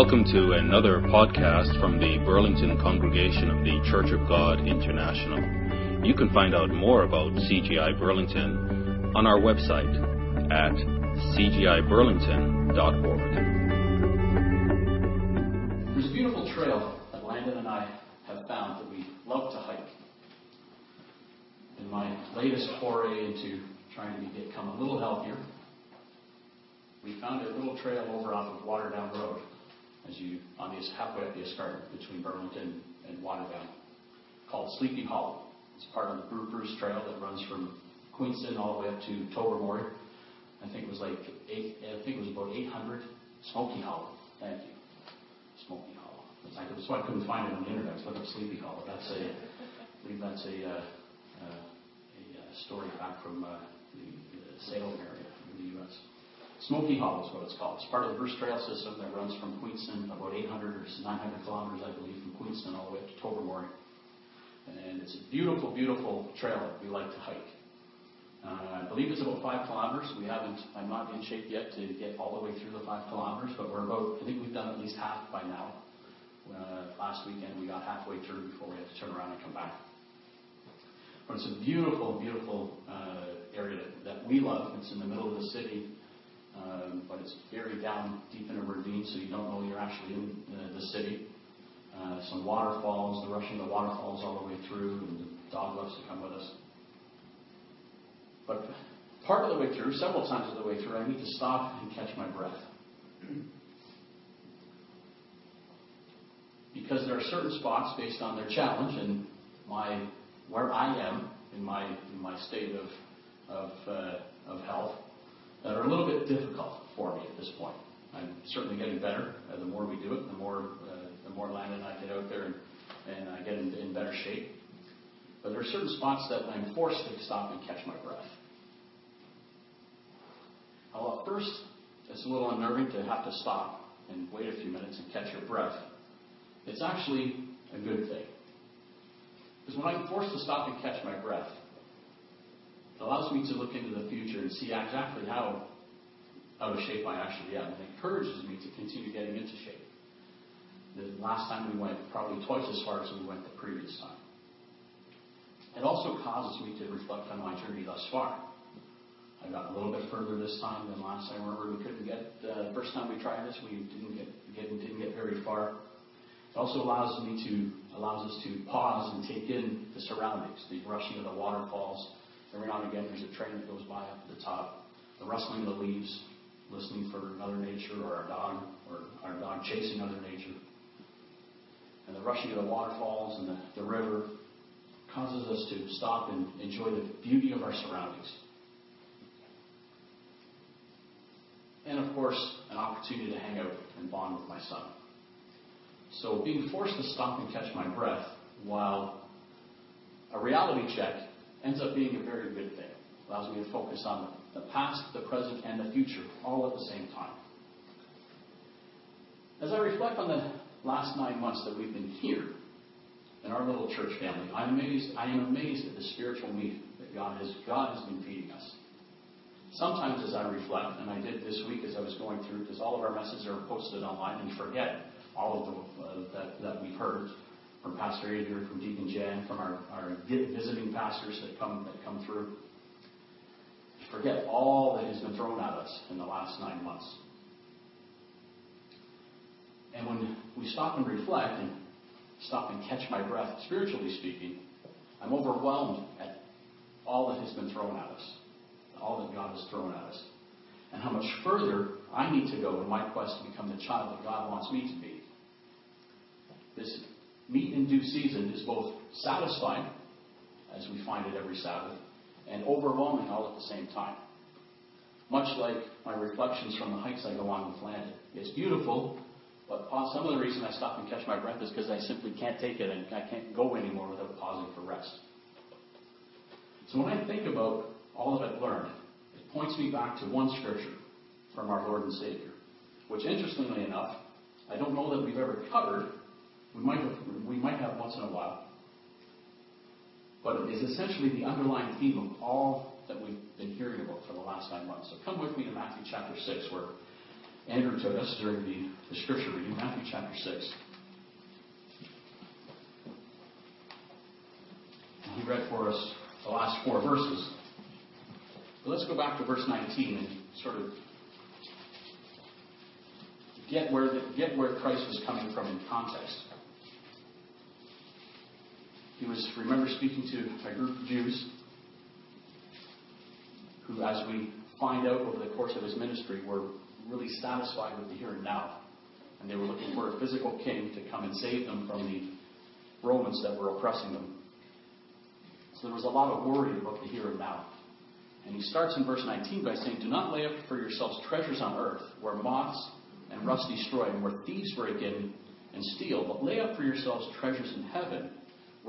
Welcome to another podcast from the Burlington congregation of the Church of God International. You can find out more about CGI Burlington on our website at cgiburlington.org. There's a beautiful trail that Landon and I have found that we love to hike. In my latest foray into trying to become a little healthier, we found a little trail over off of Waterdown Road as you on the halfway up the escarpment between Burlington and Waterdown, called Sleepy Hollow. It's part of the Bruce Trail that runs from Queenston all the way up to Tobermory. I think it was like eight, I think it was about 800. Smoky Hollow. Thank you. Smoky Hollow. That's why I couldn't find it on the internet. I looked up Sleepy Hollow. That's a, I believe that's a, uh, uh, a uh, story back from uh, the, the Salem area in the U.S. Smoky Hollow is what it's called. It's part of the Bruce Trail system that runs from Queenston, about 800 or 900 kilometers, I believe, from Queenston all the way up to Tobermory. And it's a beautiful, beautiful trail that we like to hike. Uh, I believe it's about five kilometers. We haven't, I'm not in shape yet to get all the way through the five kilometers, but we're about, I think we've done at least half by now. Uh, last weekend we got halfway through before we had to turn around and come back. But it's a beautiful, beautiful uh, area that, that we love. It's in the middle of the city um, but it's buried down deep in a ravine, so you don't know you're actually in uh, the city. Uh, some waterfalls, the rushing of the waterfalls all the way through, and the dog loves to come with us. But part of the way through, several times of the way through, I need to stop and catch my breath. Because there are certain spots based on their challenge and my where I am in my in my state of of, uh, of health that are a little bit difficult for me at this point. I'm certainly getting better. Uh, the more we do it, the more uh, the more Landon and I get out there and, and I get in, in better shape. But there are certain spots that I'm forced to stop and catch my breath. Well, at first, it's a little unnerving to have to stop and wait a few minutes and catch your breath. It's actually a good thing. Because when I'm forced to stop and catch my breath, allows me to look into the future and see exactly how out of shape I actually am. It encourages me to continue getting into shape. The last time we went probably twice as far as we went the previous time. It also causes me to reflect on my journey thus far. I got a little bit further this time than last time. Remember, we couldn't get uh, the first time we tried this, we didn't get, get didn't get very far. It also allows me to allows us to pause and take in the surroundings, the rushing of the waterfalls, Every now and again, there's a train that goes by up at the top. The rustling of the leaves, listening for Mother Nature or our dog, or our dog chasing Mother Nature. And the rushing of the waterfalls and the, the river causes us to stop and enjoy the beauty of our surroundings. And of course, an opportunity to hang out and bond with my son. So being forced to stop and catch my breath while a reality check ends up being a very good thing. Allows me to focus on the past, the present, and the future all at the same time. As I reflect on the last nine months that we've been here in our little church family, I'm amazed, I am amazed at the spiritual meat that God has, God has been feeding us. Sometimes as I reflect, and I did this week as I was going through, because all of our messages are posted online, and forget all of them uh, that, that we've heard from Pastor Adrian, from Deacon Jan, from our, our visiting pastors that come that come through. Forget all that has been thrown at us in the last nine months. And when we stop and reflect and stop and catch my breath, spiritually speaking, I'm overwhelmed at all that has been thrown at us, all that God has thrown at us, and how much further I need to go in my quest to become the child that God wants me to be. This meat in due season is both satisfying, as we find it every Sabbath, and overwhelming all at the same time. Much like my reflections from the hikes I go on with Landon. It's beautiful, but some of the reason I stop and catch my breath is because I simply can't take it and I can't go anymore without pausing for rest. So when I think about all that I've learned, it points me back to one scripture from our Lord and Savior, which interestingly enough, I don't know that we've ever covered we might have, we might have once in a while. But it is essentially the underlying theme of all that we've been hearing about for the last nine months. So come with me to Matthew chapter 6, where Andrew took us during the, the scripture reading, Matthew chapter 6. And he read for us the last four verses. But let's go back to verse 19 and sort of get where, the, get where Christ was coming from in context. He was, remember, speaking to a group of Jews who, as we find out over the course of his ministry, were really satisfied with the here and now. And they were looking for a physical king to come and save them from the Romans that were oppressing them. So there was a lot of worry about the here and now. And he starts in verse 19 by saying, Do not lay up for yourselves treasures on earth, where moths and rust destroy, and where thieves break in and steal, but lay up for yourselves treasures in heaven,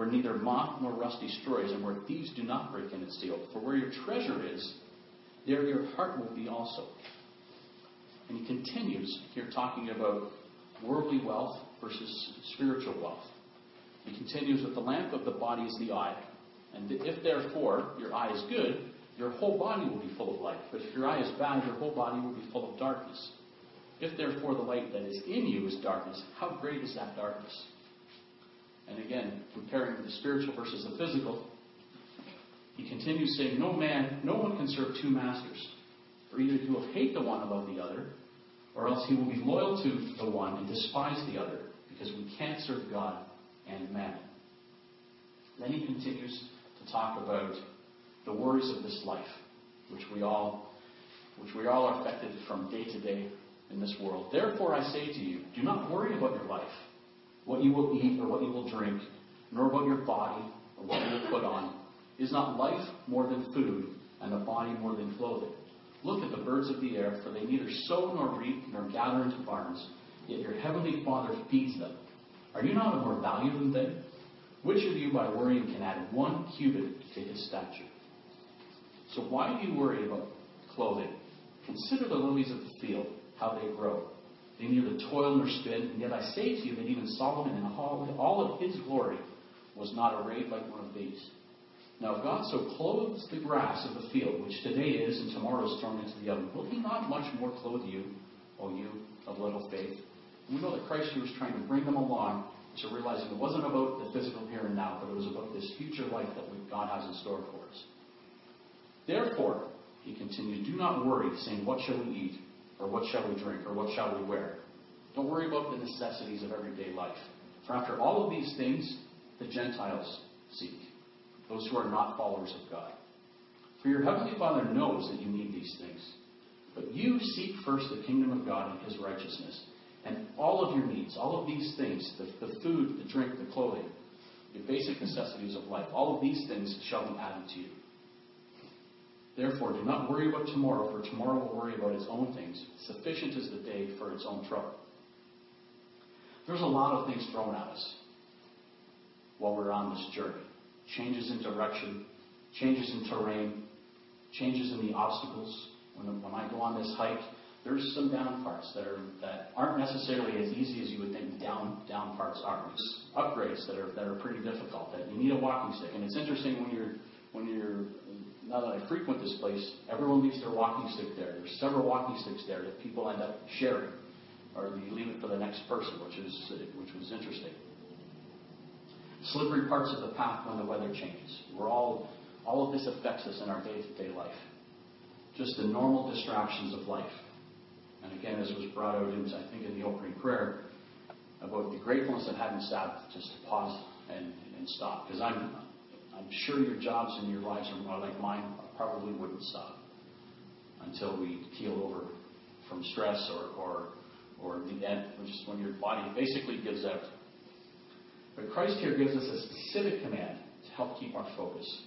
where neither moth nor rust destroys, and where thieves do not break in and steal. For where your treasure is, there your heart will be also. And he continues here talking about worldly wealth versus spiritual wealth. He continues with the lamp of the body is the eye. And if therefore your eye is good, your whole body will be full of light. But if your eye is bad, your whole body will be full of darkness. If therefore the light that is in you is darkness, how great is that darkness? And again, comparing the spiritual versus the physical, he continues saying, No man, no one can serve two masters. For either he will hate the one above the other, or else he will be loyal to the one and despise the other, because we can't serve God and man. Then he continues to talk about the worries of this life, which we all which we all are affected from day to day in this world. Therefore I say to you, do not worry about your life, what you will eat or what you will drink, nor about your body or what you will put on. Is not life more than food, and the body more than clothing? Look at the birds of the air, for they neither sow nor reap nor gather into barns, yet your heavenly Father feeds them. Are you not of more value than they? Which of you, by worrying, can add one cubit to his stature? So why do you worry about clothing? Consider the lilies of the field, how they grow. They neither toil nor spin, and yet I say to you that even Solomon in all of his glory was not arrayed like one of these. Now, if God so clothes the grass of the field, which today is and tomorrow is thrown into the oven, will he not much more clothe you, O you of little faith? And we know that Christ was trying to bring them along to realizing it wasn't about the physical here and now, but it was about this future life that God has in store for us. Therefore, he continued, do not worry, saying, What shall we eat? Or what shall we drink? Or what shall we wear? Don't worry about the necessities of everyday life. For after all of these things, the Gentiles seek those who are not followers of God. For your heavenly Father knows that you need these things. But you seek first the kingdom of God and his righteousness. And all of your needs, all of these things, the, the food, the drink, the clothing, your basic necessities of life, all of these things shall be added to you. Therefore, do not worry about tomorrow, for tomorrow will worry about its own things. Sufficient is the day for its own trouble. There's a lot of things thrown at us while we're on this journey changes in direction, changes in terrain, changes in the obstacles. When, when I go on this hike, there's some down parts that are that aren't necessarily as easy as you would think down down parts are. There's upgrades that are that are pretty difficult. That you need a walking stick, and it's interesting when you're when you're now that I frequent this place, everyone leaves their walking stick there. There's several walking sticks there that people end up sharing, or you leave it for the next person, which is which was interesting slippery parts of the path when the weather changes. We're all, all of this affects us in our day to day life. Just the normal distractions of life. And again, as was brought out in, I think, in the opening prayer, about the gratefulness of having Sabbath, just to pause and, and stop. Because I'm, I'm sure your jobs and your lives are like mine, probably wouldn't stop until we keel over from stress or, or, or the end, which is when your body basically gives out. But Christ here gives us a specific command to help keep our focus.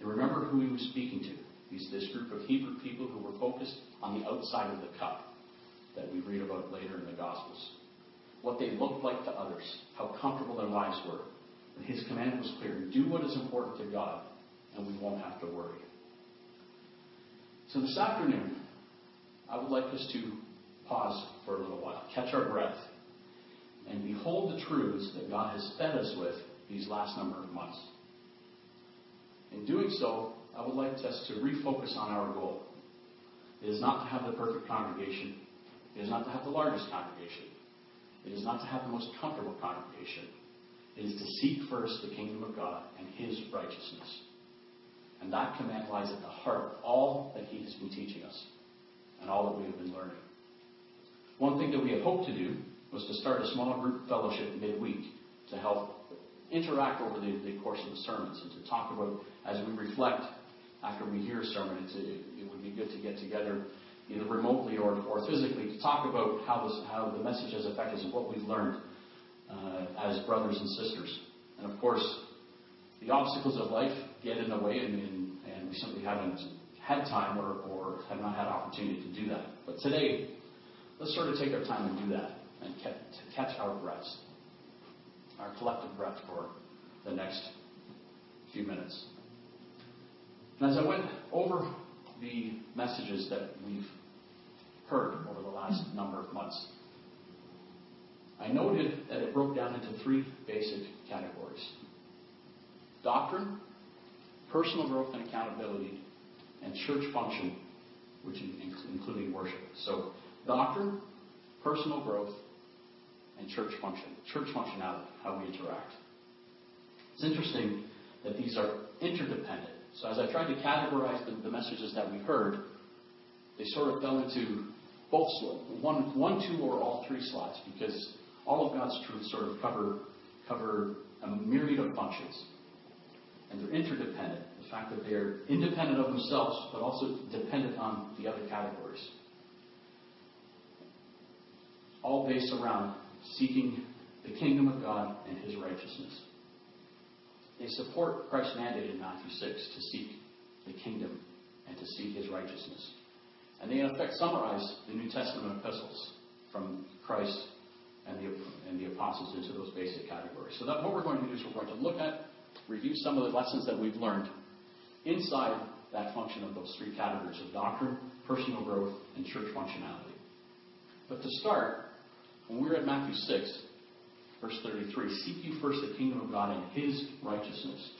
And remember who he was speaking to. He's this group of Hebrew people who were focused on the outside of the cup that we read about later in the Gospels. What they looked like to others, how comfortable their lives were. His command was clear do what is important to God, and we won't have to worry. So this afternoon, I would like us to pause for a little while, catch our breath, and behold the truths that God has fed us with these last number of months. In doing so, I would like us to refocus on our goal. It is not to have the perfect congregation. It is not to have the largest congregation. It is not to have the most comfortable congregation. Is to seek first the kingdom of God and his righteousness. And that command lies at the heart of all that he has been teaching us and all that we have been learning. One thing that we had hoped to do was to start a small group fellowship midweek to help interact over the, the course of the sermons and to talk about, as we reflect after we hear a sermon, it, it would be good to get together either remotely or, or physically to talk about how, this, how the message has affected us and what we've learned uh, as brothers and sisters. And of course, the obstacles of life get in the way, and, and, and we simply haven't had time or, or have not had opportunity to do that. But today, let's sort of take our time and do that and to catch our breaths, our collective breath for the next few minutes. And as I went over the messages that we've heard over the last number of months, I noted that it broke down into three basic categories doctrine, personal growth and accountability, and church function, which including worship. So, doctrine, personal growth, and church function, church functionality, how we interact. It's interesting that these are interdependent. So as I tried to categorize the, the messages that we heard, they sort of fell into both one, one, two, or all three slots because all of God's truths sort of cover cover a myriad of functions, and they're interdependent. The fact that they're independent of themselves, but also dependent on the other categories. All based around seeking the kingdom of God and His righteousness. They support Christ's mandate in Matthew 6 to seek the kingdom and to seek his righteousness. And they, in effect, summarize the New Testament epistles from Christ and the, and the apostles into those basic categories. So that what we're going to do is we're going to look at, review some of the lessons that we've learned inside that function of those three categories of doctrine, personal growth, and church functionality. But to start, when we're at Matthew 6, Verse 33 Seek you first the kingdom of God and his righteousness.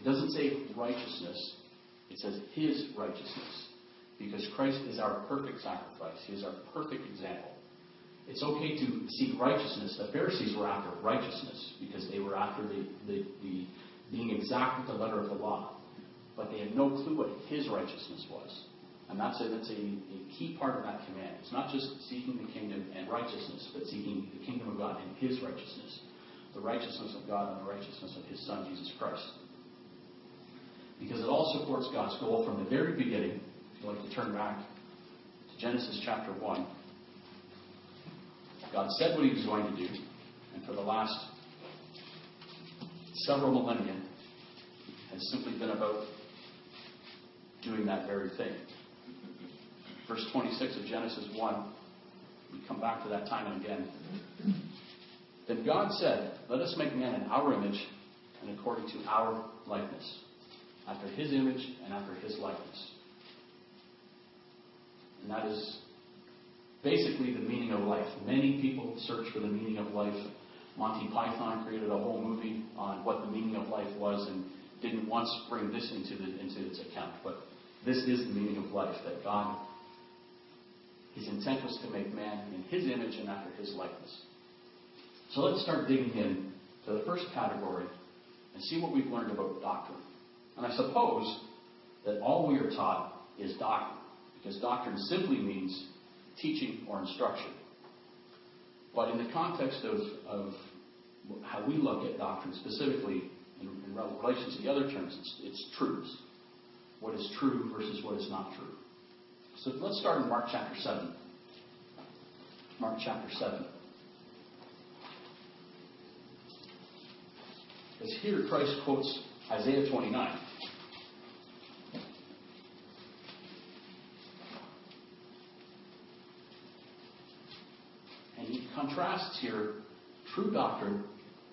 It doesn't say righteousness, it says his righteousness. Because Christ is our perfect sacrifice, he is our perfect example. It's okay to seek righteousness. The Pharisees were after righteousness because they were after the, the, the being exact with the letter of the law. But they had no clue what his righteousness was. And that's a, that's a, a key part of that command. It's not just seeking the kingdom and righteousness, but seeking the kingdom of God and His righteousness. The righteousness of God and the righteousness of His Son, Jesus Christ. Because it all supports God's goal from the very beginning. If you'd like to turn back to Genesis chapter 1, God said what He was going to do, and for the last several millennia, has simply been about doing that very thing verse 26 of Genesis 1. We come back to that time and again. Then God said, Let us make man in our image and according to our likeness, after his image and after his likeness. And that is basically the meaning of life. Many people search for the meaning of life. Monty Python created a whole movie on what the meaning of life was and didn't once bring this into, the, into its account. But this is the meaning of life that God his intent was to make man in his image and after his likeness. So let's start digging in to the first category and see what we've learned about doctrine. And I suppose that all we are taught is doctrine, because doctrine simply means teaching or instruction. But in the context of, of how we look at doctrine specifically in, in relation to the other terms, it's, it's truths. What is true versus what is not true. So let's start in Mark chapter 7. Mark chapter 7. Because here Christ quotes Isaiah 29. And he contrasts here true doctrine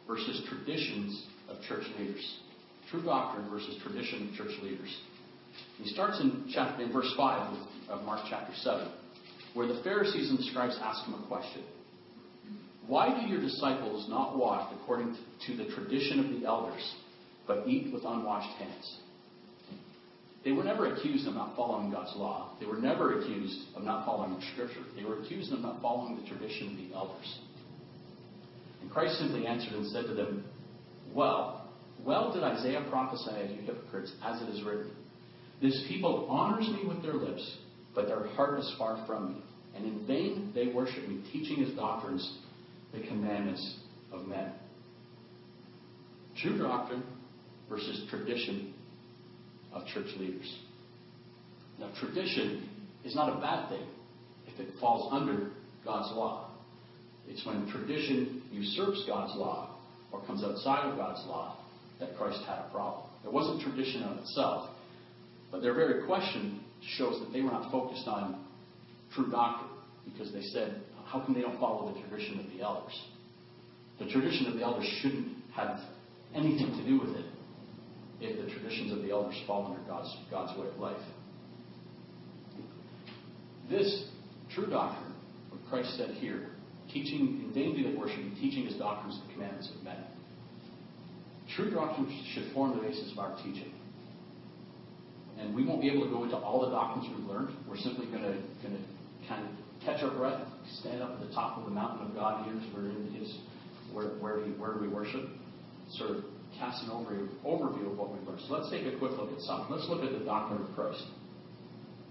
versus traditions of church leaders. True doctrine versus tradition of church leaders. He starts in, chapter, in verse 5 of Mark chapter 7, where the Pharisees and the scribes ask him a question. Why do your disciples not walk according to the tradition of the elders, but eat with unwashed hands? They were never accused of not following God's law. They were never accused of not following Scripture. They were accused of not following the tradition of the elders. And Christ simply answered and said to them, Well, well did Isaiah prophesy of you hypocrites, as it is written, This people honors me with their lips, but their heart is far from me. And in vain they worship me, teaching as doctrines the commandments of men. True doctrine versus tradition of church leaders. Now, tradition is not a bad thing if it falls under God's law. It's when tradition usurps God's law or comes outside of God's law that Christ had a problem. It wasn't tradition of itself, but their very question shows that they were not focused on true doctrine because they said, how come they don't follow the tradition of the elders? The tradition of the elders shouldn't have anything to do with it if the traditions of the elders fall under God's, God's way of life. This true doctrine, what Christ said here, teaching in vain do they worship, teaching his doctrines the commandments of men. True doctrine should form the basis of our teaching. And we won't be able to go into all the doctrines we've learned. We're simply going to, going to kind of catch our breath, stand up at the top of the mountain of God here, where where where, he, where we worship, sort of cast an overview, of what we've learned. So let's take a quick look at something. Let's look at the doctrine of Christ.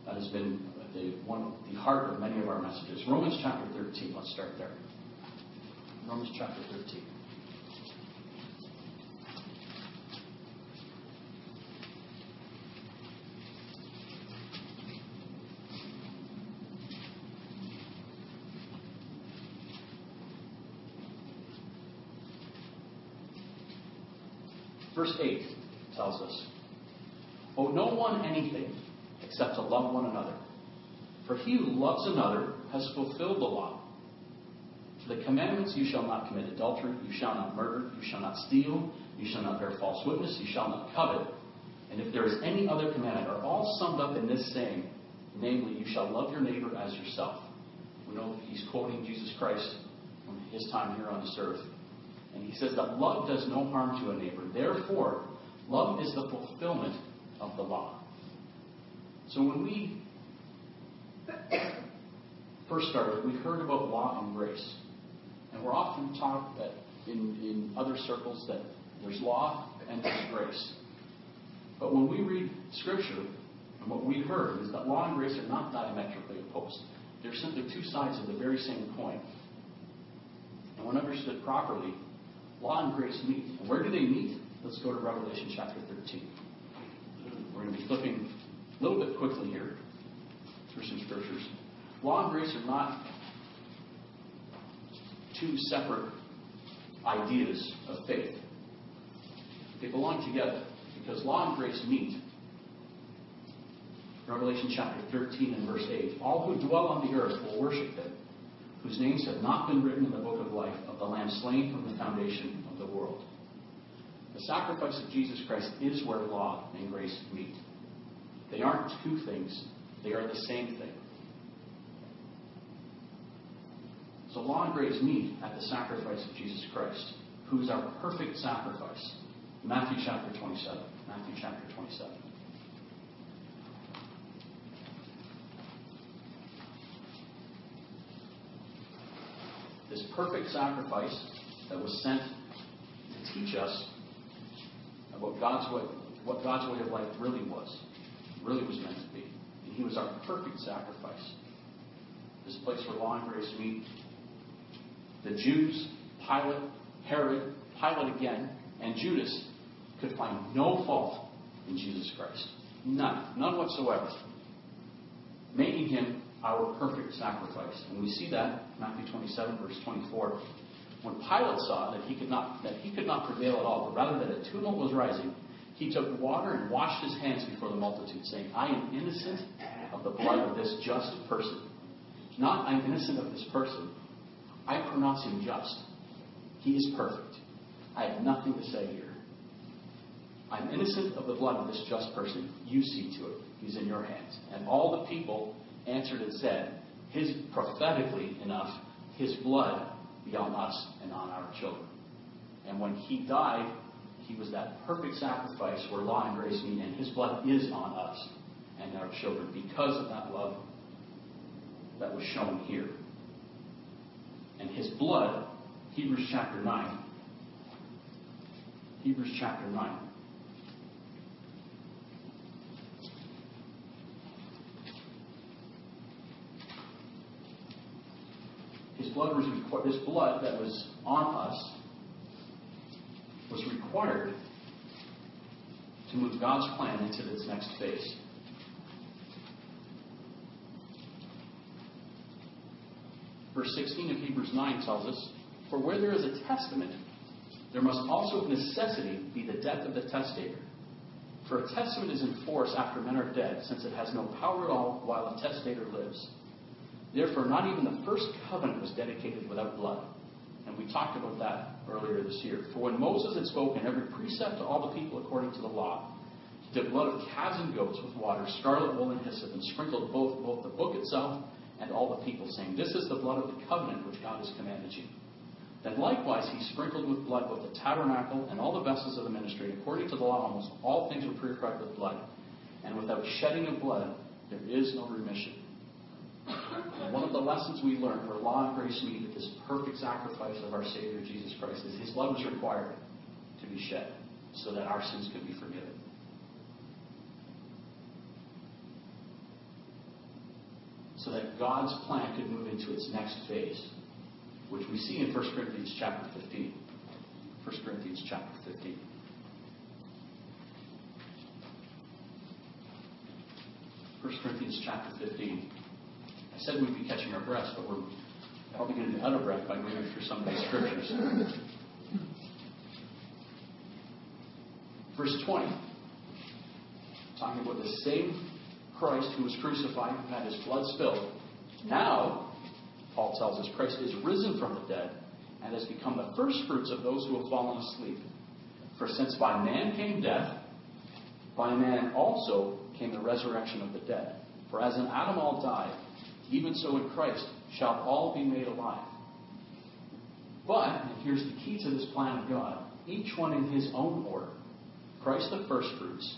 That has been the one the heart of many of our messages. Romans chapter 13. Let's start there. Romans chapter 13. Verse 8 tells us, Owe no one anything except to love one another. For he who loves another has fulfilled the law. For The commandments you shall not commit adultery, you shall not murder, you shall not steal, you shall not bear false witness, you shall not covet. And if there is any other commandment, are all summed up in this saying, namely, you shall love your neighbor as yourself. We know he's quoting Jesus Christ from his time here on this earth. And he says that love does no harm to a neighbor. Therefore, love is the fulfillment of the law. So when we first started, we heard about law and grace. And we're often taught that in, in other circles that there's law and there's grace. But when we read Scripture, and what we heard is that law and grace are not diametrically opposed. They're simply two sides of the very same coin. And when understood properly, law and grace meet. And where do they meet? Let's go to Revelation chapter 13. We're going to be flipping a little bit quickly here through some scriptures. Law and grace are not two separate ideas of faith. They belong together because law and grace meet. Revelation chapter 13 and verse 8. All who dwell on the earth will worship him whose names have not been written in the book of life of the Lamb slain from the foundation of the world. The sacrifice of Jesus Christ is where law and grace meet. They aren't two things, they are the same thing. So law and grace meet at the sacrifice of Jesus Christ, who is our perfect sacrifice. Matthew chapter 27. Matthew chapter 27. This perfect sacrifice that was sent to teach us about God's way, what God's way of life really was, really was meant to be. And He was our perfect sacrifice. This place where law and grace meet. The Jews, Pilate, Herod, Pilate again, and Judas could find no fault in Jesus Christ. None. None whatsoever. Making him our perfect sacrifice. And we see that Matthew 27, verse 24. When Pilate saw that he could not that he could not prevail at all, but rather that a tumult was rising, he took water and washed his hands before the multitude, saying, I am innocent of the blood of this just person. Not I'm innocent of this person. I pronounce him just. He is perfect. I have nothing to say here. I'm innocent of the blood of this just person. You see to it. He's in your hands. And all the people answered and said, His prophetically enough, His blood be on us and on our children. And when he died, He was that perfect sacrifice where law and grace meet, and His blood is on us and our children because of that love that was shown here. And His blood, Hebrews chapter 9, Hebrews chapter 9. His blood was this blood that was on us was required to move God's plan into its next phase. Verse 16 of Hebrews 9 tells us, For where there is a testament, there must also of necessity be the death of the testator. For a testament is in force after men are dead, since it has no power at all while a testator lives. Therefore, not even the first covenant was dedicated without blood. And we talked about that earlier this year. For when Moses had spoken every precept to all the people according to the law, he did blood of calves and goats with water, scarlet wool and hyssop, and sprinkled both, both the book itself and all the people, saying, This is the blood of the covenant which God has commanded you. Then likewise he sprinkled with blood both the tabernacle and all the vessels of the ministry. According to the law, almost all things were purified with blood. And without shedding of blood, there is no remission. And one of the lessons we learn where law and grace meet at this perfect sacrifice of our Savior Jesus Christ is his blood was required to be shed so that our sins could be forgiven. So that God's plan could move into its next phase, which we see in 1 Corinthians chapter 15. 1 Corinthians chapter 15. First Corinthians chapter 15. I said we'd be catching our breaths, but we're probably going to be out of breath by moving through some of these scriptures. Verse 20, talking about the same Christ who was crucified, who had his blood spilled. Now, Paul tells us, Christ is risen from the dead and has become the first fruits of those who have fallen asleep. For since by man came death, by man also came the resurrection of the dead. For as in Adam all died, even so in Christ shall all be made alive. But, and here's the key to this plan of God, each one in his own order. Christ the firstfruits,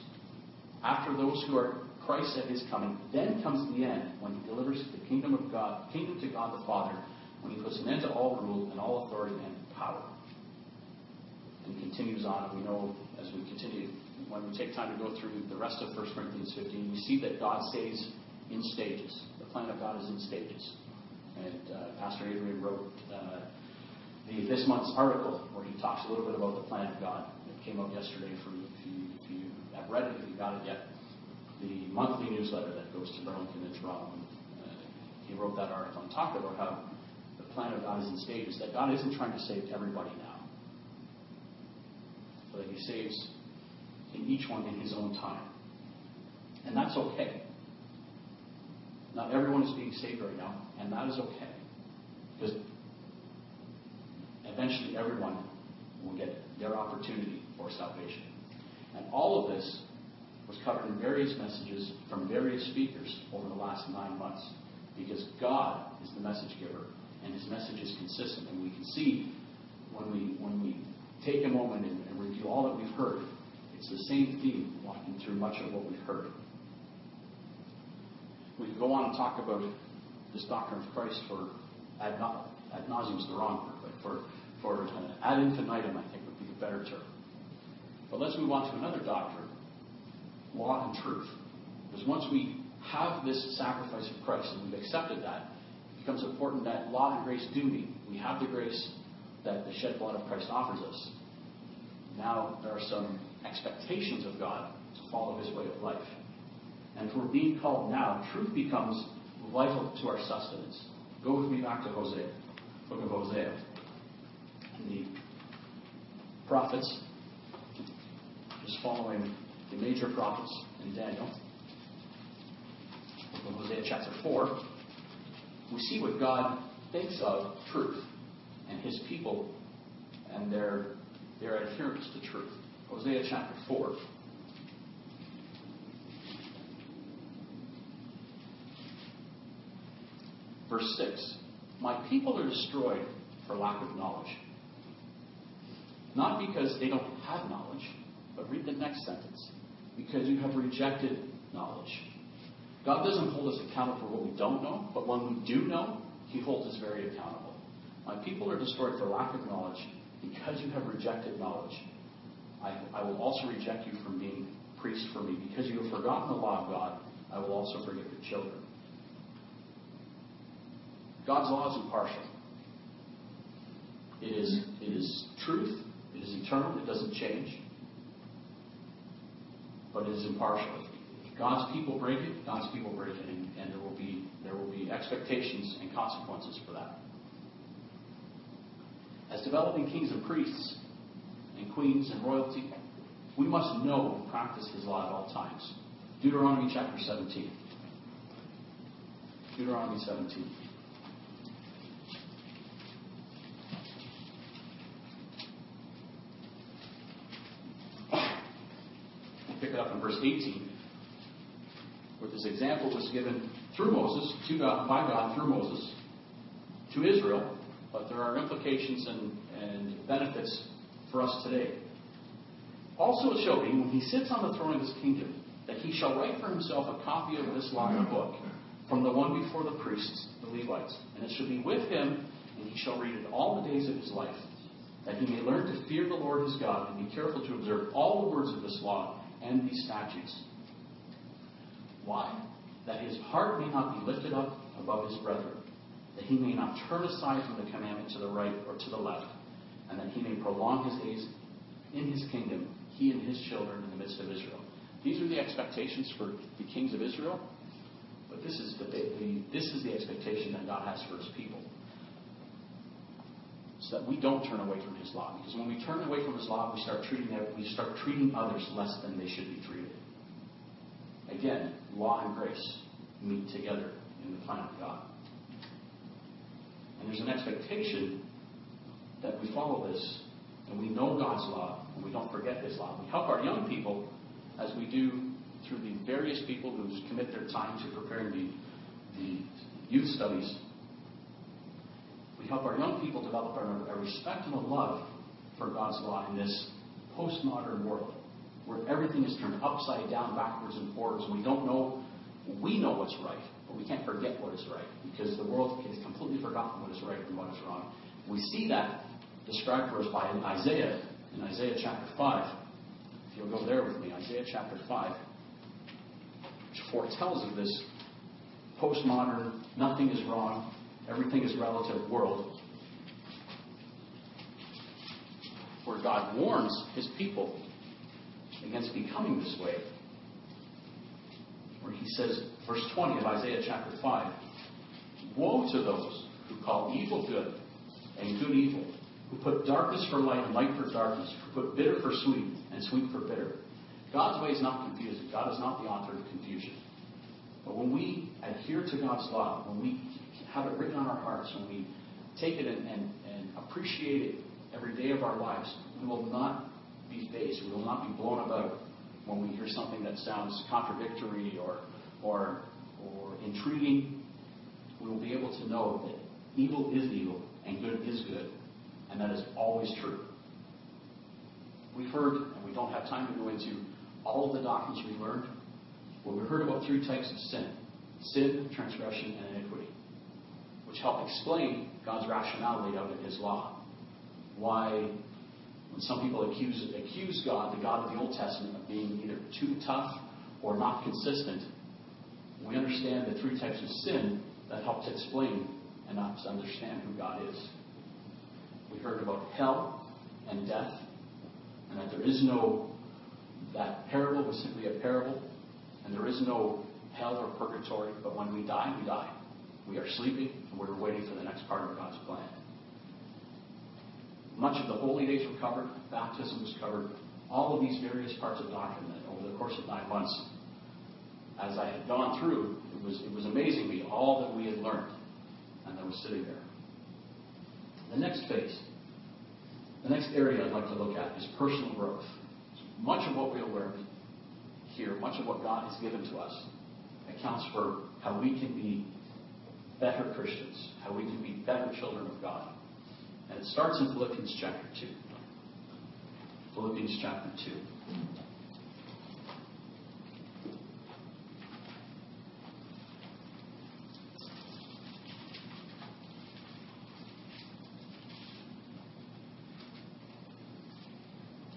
after those who are Christ at his coming, then comes the end when he delivers the kingdom of God, kingdom to God the Father, when he puts an end to all rule and all authority and power. And continues on, and we know as we continue, when we take time to go through the rest of 1 Corinthians 15, we see that God stays in stages. The plan of God is in stages. And uh, Pastor Adrian wrote uh, the, this month's article where he talks a little bit about the plan of God. It came out yesterday for if you, if you have read it, if you got it yet. The monthly newsletter that goes to Burlington and Toronto. Uh, he wrote that article and talked about how the plan of God is in stages, that God isn't trying to save everybody now, but that he saves in each one in his own time. And that's okay. Not everyone is being saved right now, and that is okay. Because eventually everyone will get their opportunity for salvation. And all of this was covered in various messages from various speakers over the last nine months. Because God is the message giver, and his message is consistent. And we can see when we when we take a moment and, and review all that we've heard, it's the same theme walking through much of what we've heard. We go on and talk about this doctrine of Christ for ad, ad nauseum is the wrong word, but for, for uh, ad infinitum, I think would be the better term. But let's move on to another doctrine law and truth. Because once we have this sacrifice of Christ and we've accepted that, it becomes important that law and grace do meet. We have the grace that the shed blood of Christ offers us. Now there are some expectations of God to follow his way of life. And if we're being called now, truth becomes vital to our sustenance. Go with me back to Hosea, book of Hosea. The prophets, just following the major prophets in Daniel, book of Hosea chapter 4, we see what God thinks of truth and his people and their, their adherence to truth. Hosea chapter 4. Verse 6 My people are destroyed for lack of knowledge. Not because they don't have knowledge, but read the next sentence. Because you have rejected knowledge. God doesn't hold us accountable for what we don't know, but when we do know, He holds us very accountable. My people are destroyed for lack of knowledge because you have rejected knowledge. I, I will also reject you from being priest for me. Because you have forgotten the law of God, I will also forget your children. God's law is impartial. It is, it is truth, it is eternal, it doesn't change. But it is impartial. If God's people break it, God's people break it, and, and there will be there will be expectations and consequences for that. As developing kings and priests and queens and royalty, we must know and practice his law at all times. Deuteronomy chapter 17. Deuteronomy 17. We'll pick it up in verse 18, where this example was given through Moses, to God, by God through Moses, to Israel, but there are implications and, and benefits for us today. Also it be, when he sits on the throne of his kingdom, that he shall write for himself a copy of this law a book, from the one before the priests, the Levites. And it shall be with him, and he shall read it all the days of his life, that he may learn to fear the Lord his God, and be careful to observe all the words of this law and these statutes. Why? That his heart may not be lifted up above his brethren, that he may not turn aside from the commandment to the right or to the left, and that he may prolong his days in his kingdom, he and his children in the midst of Israel. These are the expectations for the kings of Israel, but this is the, this is the expectation that God has for his people. So that we don't turn away from his law. Because when we turn away from his law, we start treating we start treating others less than they should be treated. Again, law and grace meet together in the plan of God. And there's an expectation that we follow this and we know God's law and we don't forget His law. We help our young people as we do through the various people who commit their time to preparing the, the youth studies. We help our young people develop a, a respect and a love for God's law in this postmodern world where everything is turned upside down, backwards and forwards, and we don't know, we know what's right, but we can't forget what is right because the world has completely forgotten what is right and what is wrong. We see that described for us by Isaiah in Isaiah chapter 5. If you'll go there with me, Isaiah chapter 5, which foretells of this postmodern, nothing is wrong, everything is relative world, where God warns his people against becoming this way. Where he says, verse 20 of Isaiah chapter 5 Woe to those who call evil good and good evil, who put darkness for light and light for darkness, who put bitter for sweet and sweet for bitter. God's way is not confusing. God is not the author of confusion. But when we adhere to God's law, when we have it written on our hearts, when we take it and, and, and appreciate it every day of our lives, we will not be faced, we will not be blown about when we hear something that sounds contradictory or, or, or intriguing. We will be able to know that evil is evil and good is good, and that is always true. We've heard, and we don't have time to go into all of the doctrines we learned, but we heard about three types of sin sin, transgression, and iniquity, which help explain God's rationale laid out in His law. Why, when some people accuse, accuse God, the God of the Old Testament, of being either too tough or not consistent, we understand the three types of sin that help to explain and help to understand who God is. We heard about hell and death, and that there is no, that parable was simply a parable, and there is no hell or purgatory, but when we die, we die. We are sleeping, and we're waiting for the next part of God's plan. Much of the holy days were covered, baptism was covered, all of these various parts of doctrine that over the course of nine months, as I had gone through, it was, it was amazing me all that we had learned and that was sitting there. The next phase, the next area I'd like to look at is personal growth. Much of what we'll learn here, much of what God has given to us, accounts for how we can be better Christians, how we can be better children of God. And it starts in Philippians chapter 2. Philippians chapter 2.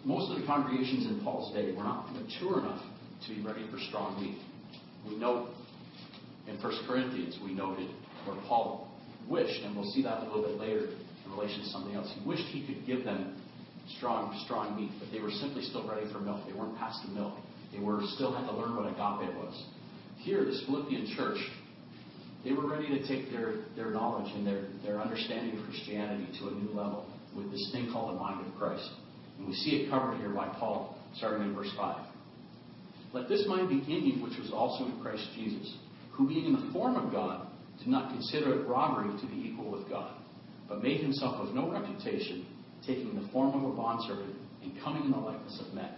Most of the congregations in Paul's day were not mature enough to be ready for strong meat. We note in 1 Corinthians, we noted where Paul wished, and we'll see that a little bit later in relation to something else, he wished he could give them strong, strong meat, but they were simply still ready for milk. They weren't past the milk. They were still had to learn what agape was. Here, this Philippian church, they were ready to take their, their knowledge and their, their understanding of Christianity to a new level with this thing called the mind of Christ. And we see it covered here by Paul, starting in verse 5. Let this mind be in you, which was also in Christ Jesus, who being in the form of God, did not consider it robbery to be equal with God, but made himself of no reputation, taking the form of a bondservant and coming in the likeness of men.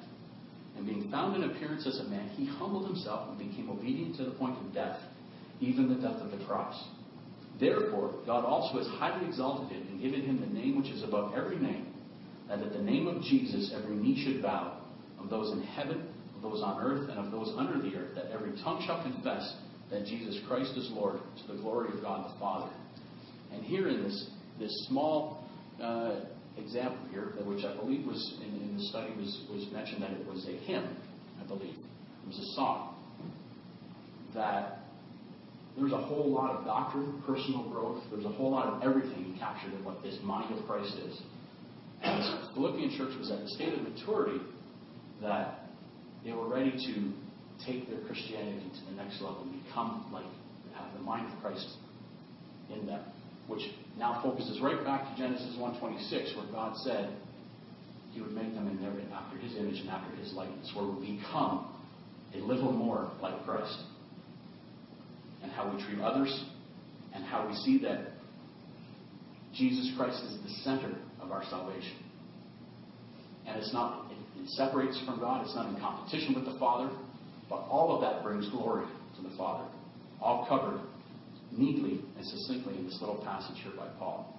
And being found in appearance as a man, he humbled himself and became obedient to the point of death, even the death of the cross. Therefore, God also has highly exalted him and given him the name which is above every name, that at the name of Jesus every knee should bow, of those in heaven, of those on earth, and of those under the earth, that every tongue shall confess that Jesus Christ is Lord, to the glory of God the Father. And here in this, this small uh, example here, which I believe was in, in the study was, was mentioned that it was a hymn, I believe. It was a song. That there's a whole lot of doctrine, personal growth, there's a whole lot of everything captured in what this mind of Christ is. And the Philippian church was at the state of maturity that they were ready to take their Christianity to the next level and become like, have the mind of Christ in them which now focuses right back to Genesis 1:26, where God said He would make them in their after His image and after His likeness, where we become a little more like Christ, and how we treat others, and how we see that Jesus Christ is the center of our salvation, and it's not it, it separates from God, it's not in competition with the Father, but all of that brings glory to the Father, all covered neatly and succinctly in this little passage here by Paul.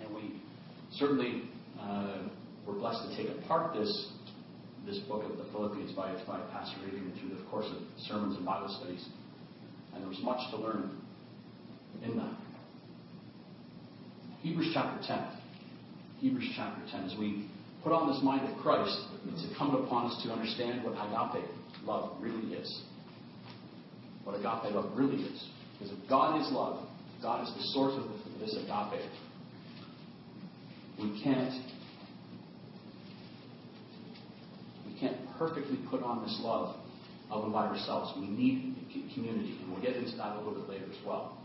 And we certainly uh, were blessed to take apart this this book of the Philippians by, by Pastor Adrian through the course of sermons and Bible studies. And there was much to learn in that. Hebrews chapter 10. Hebrews chapter 10. As we put on this mind of Christ, it's incumbent upon us to understand what agape love really is. What agape love really is. Because if God is love, God is the source of this agape, we can't we can't perfectly put on this love of and by ourselves. We need community, and we'll get into that a little bit later as well.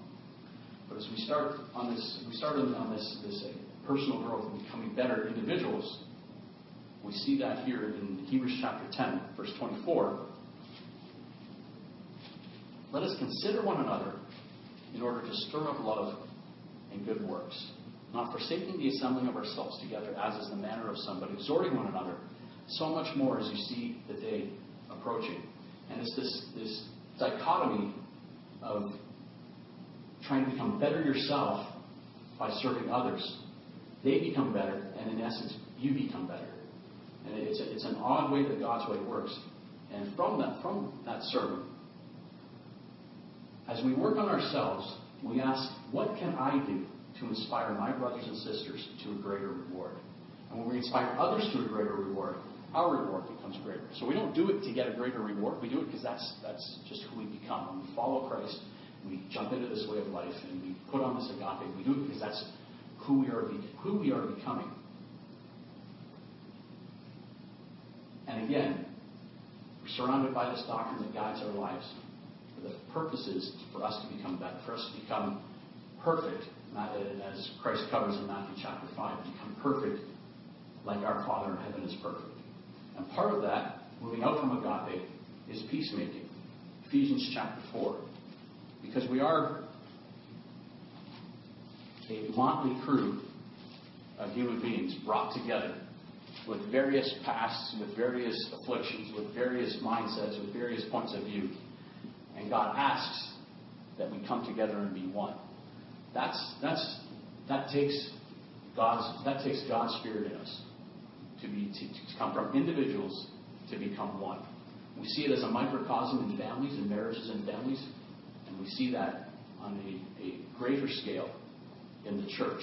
But as we start on this, we start on this this uh, personal growth and becoming better individuals. We see that here in Hebrews chapter 10, verse 24. Let us consider one another in order to stir up love and good works, not forsaking the assembling of ourselves together, as is the manner of some, but exhorting one another, so much more as you see the day approaching. And it's this, this dichotomy of trying to become better yourself by serving others. They become better, and in essence, you become better. And it's, a, it's an odd way that God's way works. And from that, from that sermon, as we work on ourselves, we ask, what can I do to inspire my brothers and sisters to a greater reward? And when we inspire others to a greater reward, our reward becomes greater. So we don't do it to get a greater reward. We do it because that's, that's just who we become. When we follow Christ, we jump into this way of life and we put on this agape. We do it because that's who we are, who we are becoming. And again, we're surrounded by this doctrine that guides our lives For the purpose is for us to become better, for us to become perfect, not as Christ covers in Matthew chapter 5, become perfect like our Father in heaven is perfect. And part of that, moving out from agape, is peacemaking. Ephesians chapter 4. Because we are a motley crew of human beings brought together with various pasts, with various afflictions, with various mindsets, with various points of view. And God asks that we come together and be one. That's, that's, that takes God's, that takes God's Spirit in us to be to, to come from individuals to become one. We see it as a microcosm in families and marriages and families, and we see that on a, a greater scale in the church.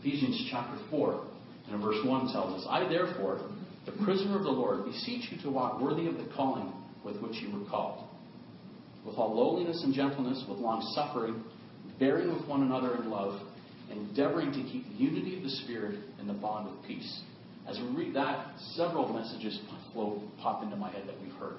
Ephesians chapter 4 and verse 1 tells us, I therefore, the prisoner of the Lord, beseech you to walk worthy of the calling with which you were called, with all lowliness and gentleness, with long suffering, bearing with one another in love, endeavoring to keep the unity of the Spirit in the bond of peace. As we read that, several messages flow, pop into my head that we've heard.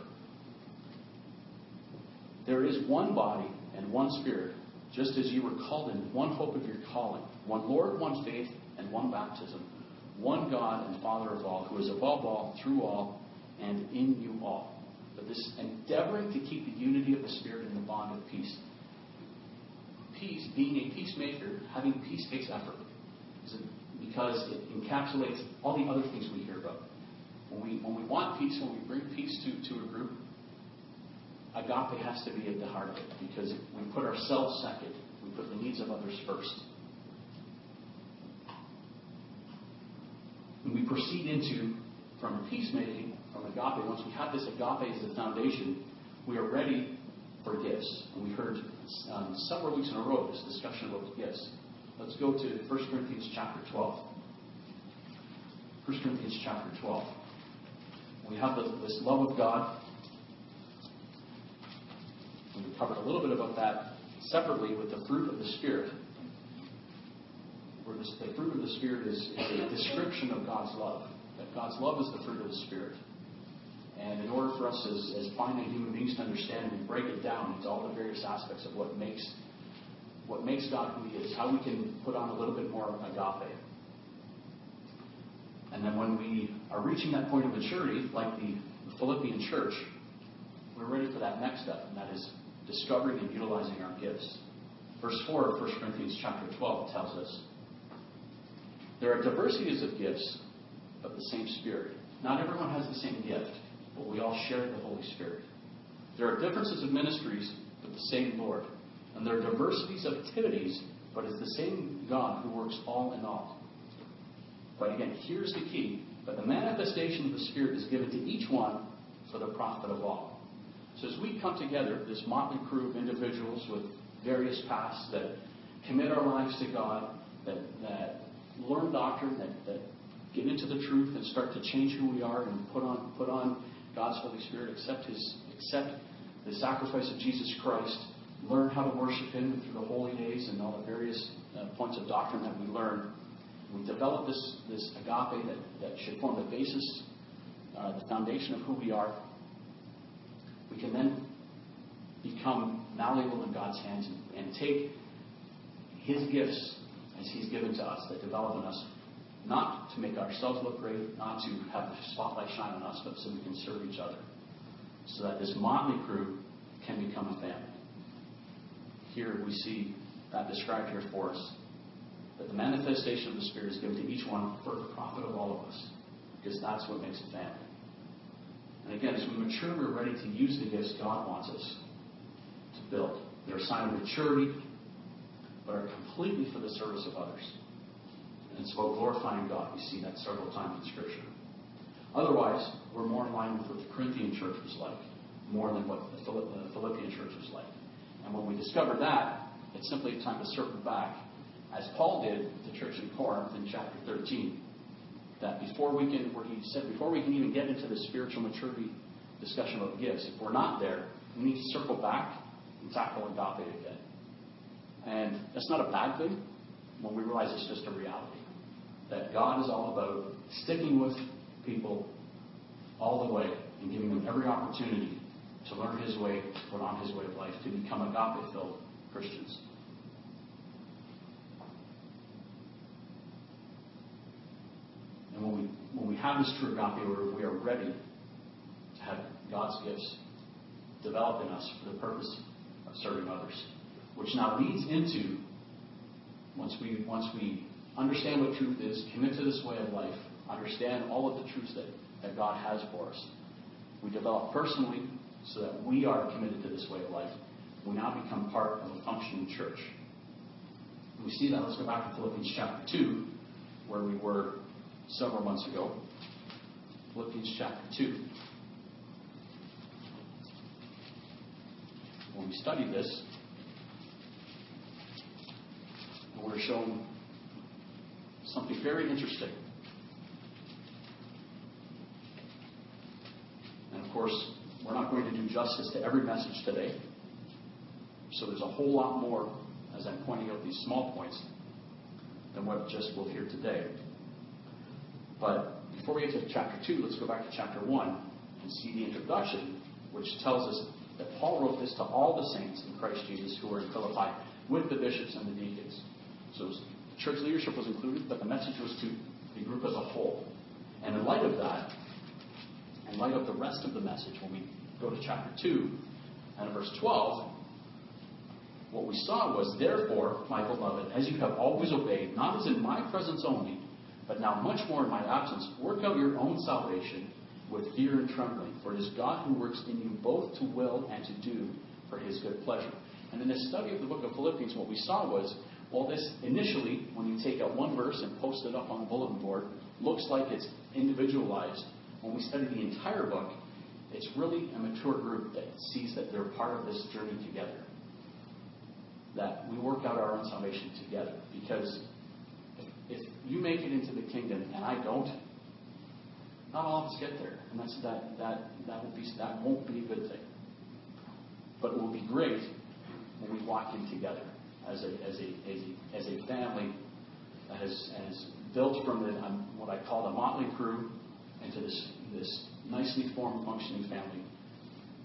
There is one body and one Spirit, just as you were called in one hope of your calling, one Lord, one faith, and one baptism, one God and Father of all, who is above all, through all, and in you all. But this endeavoring to keep the unity of the Spirit in the bond of peace. Peace, being a peacemaker, having peace takes effort. Because it encapsulates all the other things we hear about. When we, when we want peace, when we bring peace to, to a group, agape has to be at the heart of it because we put ourselves second. We put the needs of others first. When we proceed into from peacemaking, from agape, once we have this agape as the foundation, we are ready for gifts. And we heard um, several weeks in a row this discussion about gifts. Let's go to 1 Corinthians chapter 12. 1 Corinthians chapter 12. We have this love of God. And we covered a little bit about that separately with the fruit of the Spirit. The fruit of the Spirit is, is a description of God's love. That God's love is the fruit of the Spirit. And in order for us as, as finite human beings to understand and break it down into all the various aspects of what makes what makes God who He is, how we can put on a little bit more of agape. And then when we are reaching that point of maturity, like the Philippian church, we're ready for that next step, and that is discovering and utilizing our gifts. Verse 4 of 1 Corinthians chapter 12 tells us there are diversities of gifts, but the same Spirit. Not everyone has the same gift but we all share the Holy Spirit. There are differences of ministries, but the same Lord. And there are diversities of activities, but it's the same God who works all in all. But again, here's the key. But the manifestation of the Spirit is given to each one for the profit of all. So as we come together, this motley crew of individuals with various paths that commit our lives to God, that, that learn doctrine, that, that get into the truth and start to change who we are and put on, put on God's Holy Spirit, accept His accept the sacrifice of Jesus Christ, learn how to worship Him through the holy days and all the various uh, points of doctrine that we learn. We develop this, this agape that, that should form the basis, uh, the foundation of who we are. We can then become malleable in God's hands and, and take His gifts as He's given to us that develop in us not to make ourselves look great, not to have the spotlight shine on us, but so we can serve each other. So that this motley crew can become a family. Here we see that described here for us. That the manifestation of the Spirit is given to each one for the profit of all of us. Because that's what makes a family. And again, as we mature, we're ready to use the gifts God wants us to build. They're a sign of maturity, but are completely for the service of others. And it's about glorifying God. We see that several times in Scripture. Otherwise, we're more in line with what the Corinthian church was like, more than what the Philippian church was like. And when we discover that, it's simply a time to circle back, as Paul did with the church in Corinth in chapter 13. That before we can, where he said, before we can even get into the spiritual maturity discussion about gifts, if we're not there, we need to circle back and tackle agape again. And that's not a bad thing when we realize it's just a reality that God is all about sticking with people all the way and giving them every opportunity to learn His way, to put on His way of life, to become agape filled Christians. And when we, when we have this true agape, we are ready to have God's gifts develop in us for the purpose of serving others. Which now leads into, once we, once we understand what truth is, commit to this way of life, understand all of the truths that, that God has for us. We develop personally so that we are committed to this way of life. We now become part of a functioning church. We see that. Let's go back to Philippians chapter 2, where we were several months ago. Philippians chapter 2. When we studied this, we're shown something very interesting. And of course, we're not going to do justice to every message today. So there's a whole lot more as I'm pointing out these small points than what just we'll hear today. But before we get to chapter 2, let's go back to chapter 1 and see the introduction, which tells us that Paul wrote this to all the saints in Christ Jesus who were in Philippi with the bishops and the deacons. So church leadership was included, but the message was to the group as a whole. And in light of that, in light of the rest of the message, when we go to chapter 2 and verse 12, what we saw was, Therefore, my beloved, as you have always obeyed, not as in my presence only, but now much more in my absence, work out your own salvation with fear and trembling, for it is God who works in you both to will and to do for his good pleasure. And in this study of the book of Philippians, what we saw was, well, this initially, when you take out one verse and post it up on the bulletin board, looks like it's individualized. When we study the entire book, it's really a mature group that sees that they're part of this journey together that we work out our own salvation together. Because if, if you make it into the kingdom and I don't, not all of us get there, and that's that that that will be that won't be a good thing. But it will be great when we walk in together as a as a as a, family that has has built from the um, what I call the motley crew into this this nicely formed, functioning family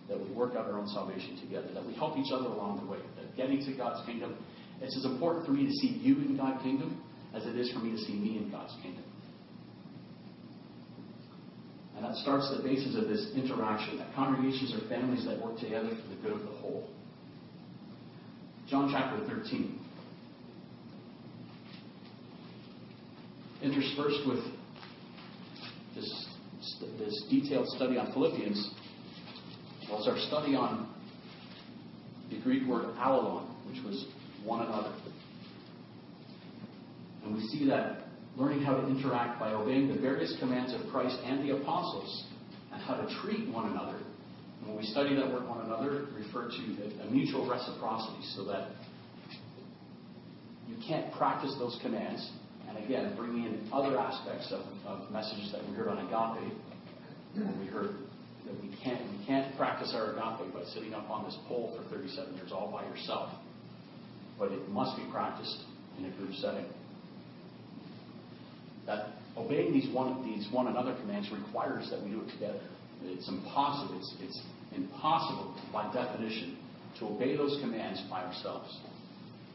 that we work out our own salvation together, that we help each other along the way, that getting to God's kingdom, it's as important for me to see you in God's kingdom as it is for me to see me in God's kingdom. And that starts the basis of this interaction, that congregations are families that work together for the good of the whole. John chapter 13. Interspersed with this, this detailed study on Philippians was our study on the Greek word allelon, which was one another. And we see that learning how to interact by obeying the various commands of Christ and the apostles and how to treat one another. When we study that word one another, refer to a mutual reciprocity so that you can't practice those commands. And again, bringing in other aspects of, of messages that we heard on agape, when we heard that we can't we can't practice our agape by sitting up on this pole for 37 years all by yourself, but it must be practiced in a group setting. That obeying these one these one another commands requires that we do it together. It's impossible. It's, it's impossible by definition to obey those commands by ourselves.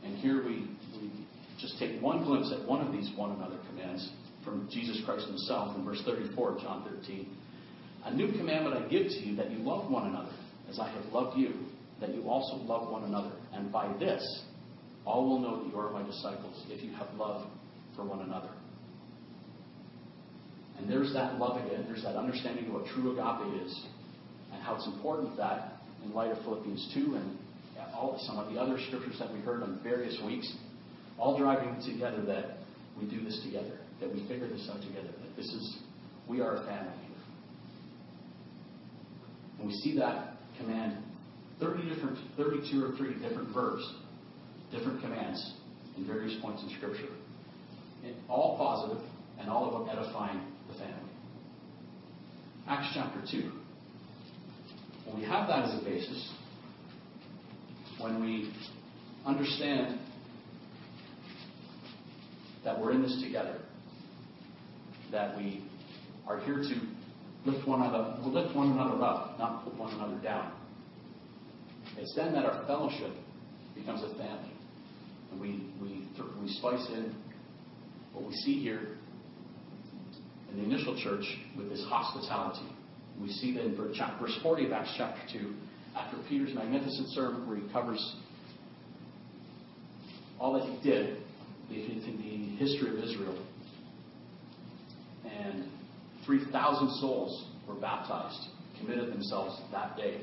And here we, we just take one glimpse at one of these one another commands from Jesus Christ himself in verse 34 of John 13. A new commandment I give to you that you love one another, as I have loved you, that you also love one another. And by this, all will know that you are my disciples, if you have love for one another. And there's that love again. There's that understanding of what true agape is, and how it's important that, in light of Philippians 2 and all some of the other scriptures that we heard on various weeks, all driving together that we do this together, that we figure this out together, that this is, we are a family. And we see that command 30 different, 32 or 30 different verbs, different commands in various points in Scripture. And all positive and all of them edifying. Acts chapter 2. When we have that as a basis, when we understand that we're in this together, that we are here to lift one another, lift one another up, not put one another down. It's then that our fellowship becomes a family. And we, we, we spice in what we see here in the initial church with this hospitality. We see that in verse 40 of Acts chapter 2, after Peter's magnificent sermon where he covers all that he did, the, the history of Israel, and 3,000 souls were baptized, committed themselves that day.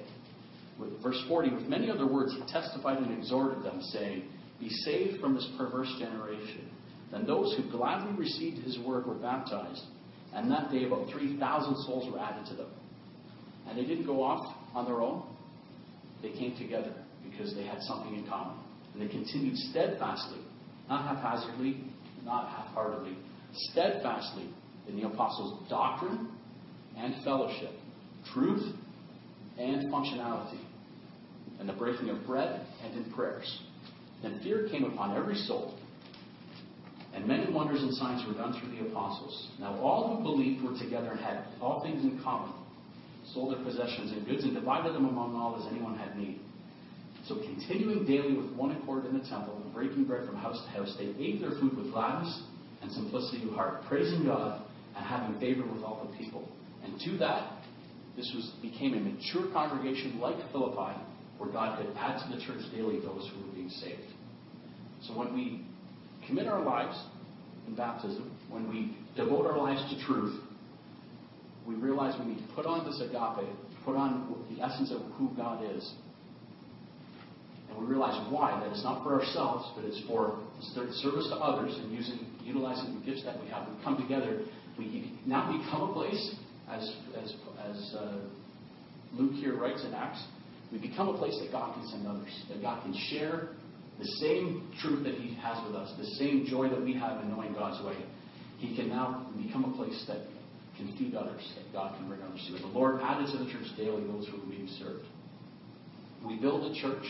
With verse 40, with many other words, he testified and exhorted them, saying, Be saved from this perverse generation. Then those who gladly received his word were baptized, and that day about 3,000 souls were added to them. And they didn't go off on their own, they came together because they had something in common. And they continued steadfastly, not haphazardly, not half heartedly, steadfastly in the apostles' doctrine and fellowship, truth and functionality, and the breaking of bread and in prayers. Then fear came upon every soul, and many wonders and signs were done through the apostles. Now all who believed were together and had all things in common, sold their possessions and goods, and divided them among all as anyone had need. So continuing daily with one accord in the temple, and breaking bread from house to house, they ate their food with gladness and simplicity of heart, praising God and having favor with all the people. And to that, this was became a mature congregation like Philippi, where God could add to the church daily those who were being saved. So when we commit our lives in baptism, when we devote our lives to truth, we realize we need to put on this agape, put on the essence of who God is. And we realize why, that it's not for ourselves, but it's for service to others and using, utilizing the gifts that we have. We come together, we now become a place, as, as, as uh, Luke here writes in Acts, we become a place that God can send others, that God can share the same truth that He has with us, the same joy that we have in knowing God's way. He can now become a place that can feed others, that God can bring others to. The Lord added to the church daily those who were being served. We build a church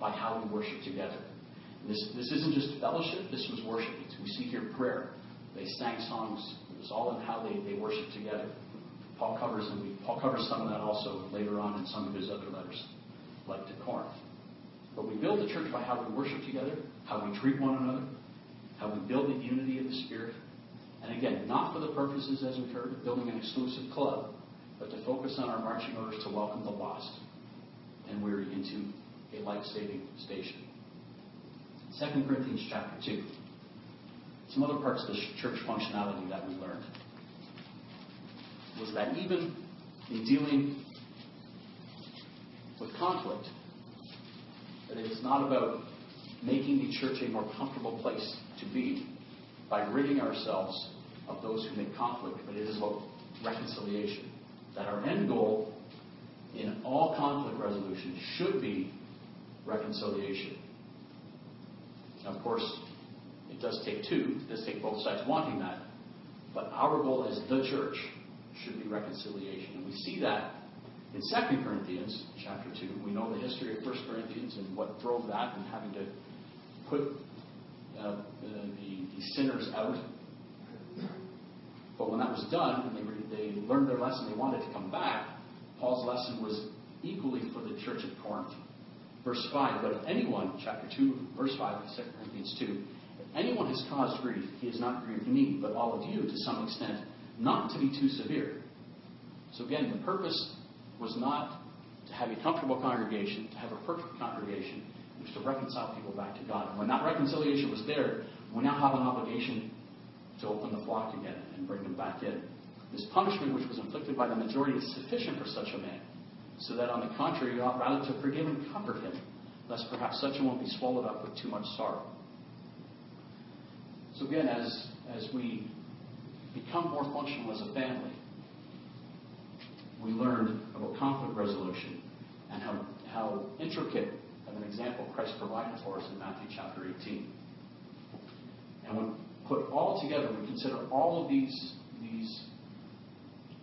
by how we worship together. This, this isn't just fellowship, this was worship. We see here prayer. They sang songs. It was all in how they, they worshiped together. Paul covers and we, Paul covers some of that also later on in some of his other letters, like to Corinth. But we build the church by how we worship together, how we treat one another, how we build the unity of the Spirit. And again, not for the purposes, as we've heard, of building an exclusive club, but to focus on our marching orders to welcome the lost and weary into a life-saving station. 2 Corinthians chapter 2. Some other parts of the church functionality that we learned was that even in dealing with conflict, that it is not about making the church a more comfortable place to be by ridding ourselves of those who make conflict, but it is about reconciliation. That our end goal in all conflict resolution should be reconciliation. Now, of course, it does take two, it does take both sides wanting that, but our goal as the church should be reconciliation. And we see that in 2 Corinthians chapter 2. We know the history of 1 Corinthians and what drove that and having to put uh, the, the, sinners out. But when that was done and they, they learned their lesson, they wanted to come back, Paul's lesson was equally for the church at Corinth. Verse 5, but if anyone, chapter 2, verse 5 of 2 Corinthians 2, if anyone has caused grief, he has not grieved me, but all of you to some extent, not to be too severe. So again, the purpose was not to have a comfortable congregation, to have a perfect congregation. It was to reconcile people back to God. And when that reconciliation was there, we now have an obligation to open the flock again and bring them back in. This punishment which was inflicted by the majority is sufficient for such a man so that on the contrary, you ought rather to forgive and comfort him, lest perhaps such a one be swallowed up with too much sorrow. So again, as, as we become more functional as a family, we learned about conflict resolution and how, how intricate of an example Christ provided for us in Matthew chapter 18. And when put all together, we consider all of these, these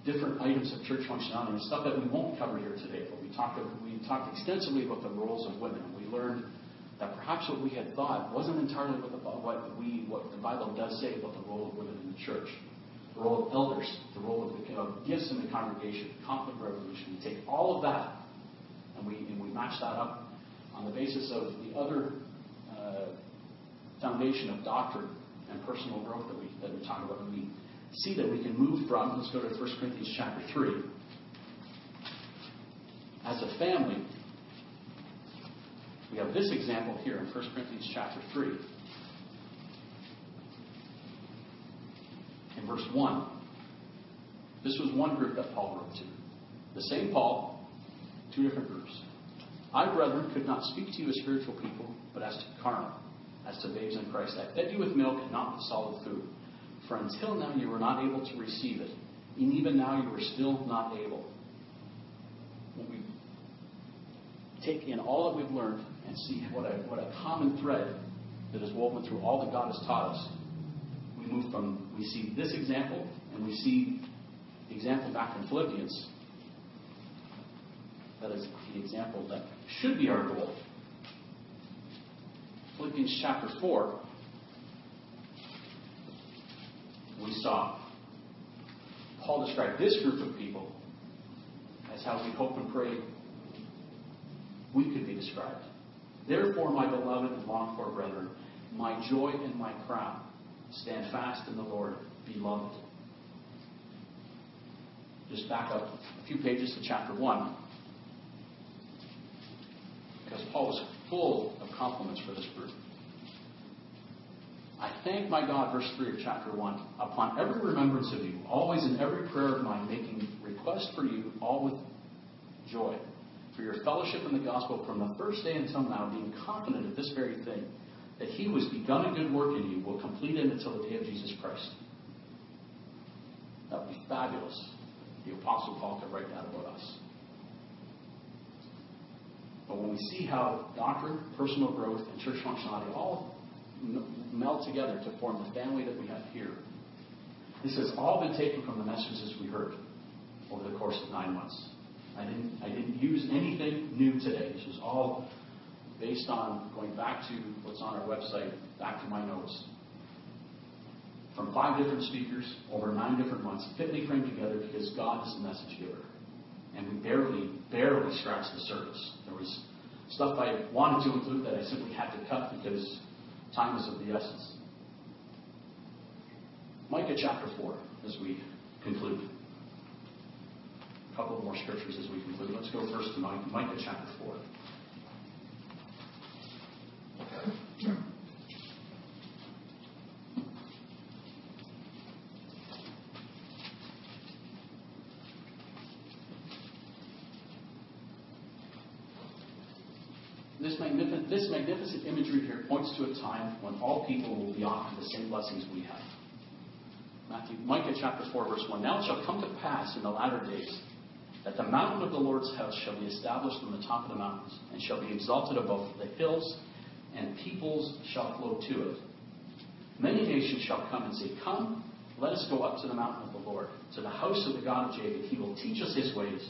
different items of church functionality and stuff that we won't cover here today. But we talked, we talked extensively about the roles of women. We learned that perhaps what we had thought wasn't entirely what, the, what, we, what the Bible does say about the role of women in the church. The role of elders, the role of, the, of gifts in the congregation, the conflict resolution. We take all of that and we, and we match that up on the basis of the other uh, foundation of doctrine and personal growth that we, that we talk about. And we see that we can move from, let's go to 1 Corinthians chapter 3. As a family, we have this example here in 1 Corinthians chapter 3. Verse 1, this was one group that Paul wrote to. The same Paul, two different groups. I, brethren, could not speak to you as spiritual people, but as to carnal, as to babes in Christ. I fed you with milk and not with solid food. For until now you were not able to receive it, and even now you are still not able. When we take in all that we've learned and see what a, what a common thread that is woven through all that God has taught us, we move from, we see this example, and we see the example back in Philippians. That is the example that should be our goal. Philippians chapter 4, we saw Paul described this group of people as how we hope and pray we could be described. Therefore, my beloved and longed for brethren, my joy and my crown, stand fast in the Lord, beloved. Just back up a few pages to chapter 1. Because Paul was full of compliments for this group. I thank my God, verse 3 of chapter 1, upon every remembrance of you, always in every prayer of mine, making request for you, all with joy, for your fellowship in the gospel from the first day until now, being confident of this very thing, that he who has begun a good work in you will complete it until the day of Jesus Christ. That would be fabulous. The Apostle Paul could write that about us. But when we see how doctrine, personal growth, and church functionality all meld together to form the family that we have here. This has all been taken from the messages we heard over the course of nine months. I didn't, I didn't use anything new today. This was all based on going back to what's on our website, back to my notes. From five different speakers over nine different months, fitly framed together because God is the message giver. And we barely, barely scratched the surface. There was stuff I wanted to include that I simply had to cut because Time is of the essence. Micah chapter 4, as we conclude. A couple more scriptures as we conclude. Let's go first to Micah chapter 4. This, magnific- this magnificent imagery here points to a time when all people will be offered the same blessings we have. Matthew, Micah chapter 4, verse 1. Now it shall come to pass in the latter days that the mountain of the Lord's house shall be established on the top of the mountains, and shall be exalted above the hills, and peoples shall flow to it. Many nations shall come and say, Come, let us go up to the mountain of the Lord, to the house of the God of Jacob. He will teach us his ways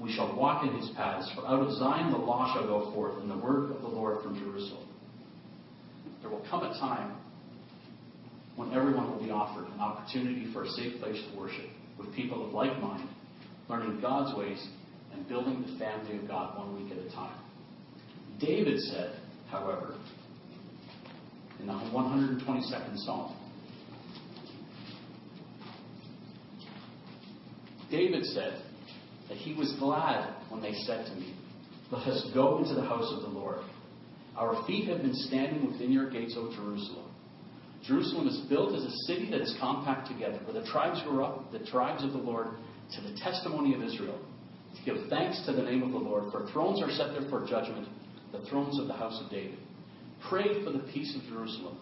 we shall walk in his paths. For out of Zion the law shall go forth, and the word of the Lord from Jerusalem. There will come a time when everyone will be offered an opportunity for a safe place to worship, with people of like mind, learning God's ways and building the family of God one week at a time. David said, however, in the 122nd Psalm, David said, that he was glad when they said to me, Let us go into the house of the Lord. Our feet have been standing within your gates, O Jerusalem. Jerusalem is built as a city that is compact together, where the tribes grew up, the tribes of the Lord, to the testimony of Israel, to give thanks to the name of the Lord. For thrones are set there for judgment, the thrones of the house of David. Pray for the peace of Jerusalem.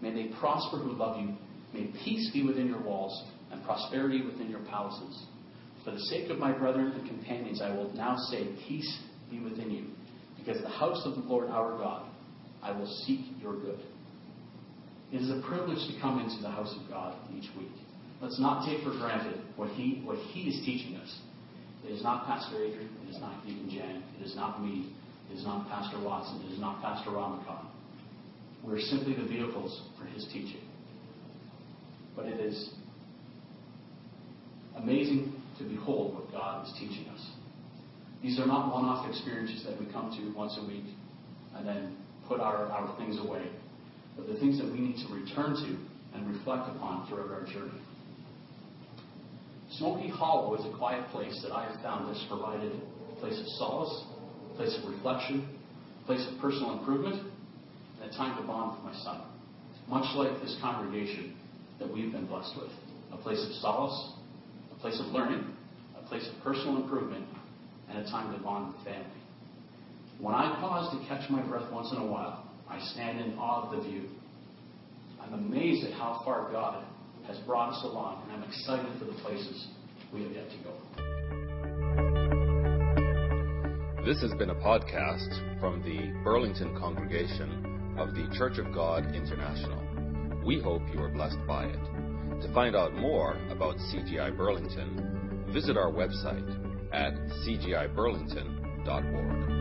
May they prosper who love you. May peace be within your walls and prosperity within your palaces. For the sake of my brethren and companions, I will now say, Peace be within you, because the house of the Lord our God, I will seek your good. It is a privilege to come into the house of God each week. Let's not take for granted what he, what he is teaching us. It is not Pastor Adrian. It is not Deacon Jan. It is not me. It is not Pastor Watson. It is not Pastor Ramakan. We're simply the vehicles for his teaching. But it is amazing to behold what God is teaching us. These are not one off experiences that we come to once a week and then put our, our things away, but the things that we need to return to and reflect upon throughout our journey. Smoky Hollow is a quiet place that I have found has provided a place of solace, a place of reflection, a place of personal improvement, and a time to bond with my son. Much like this congregation that we've been blessed with. A place of solace, place of learning, a place of personal improvement, and a time to bond with family. When I pause to catch my breath once in a while, I stand in awe of the view. I'm amazed at how far God has brought us along, and I'm excited for the places we have yet to go. This has been a podcast from the Burlington congregation of the Church of God International. We hope you are blessed by it. To find out more about CGI Burlington, visit our website at cgiburlington.org.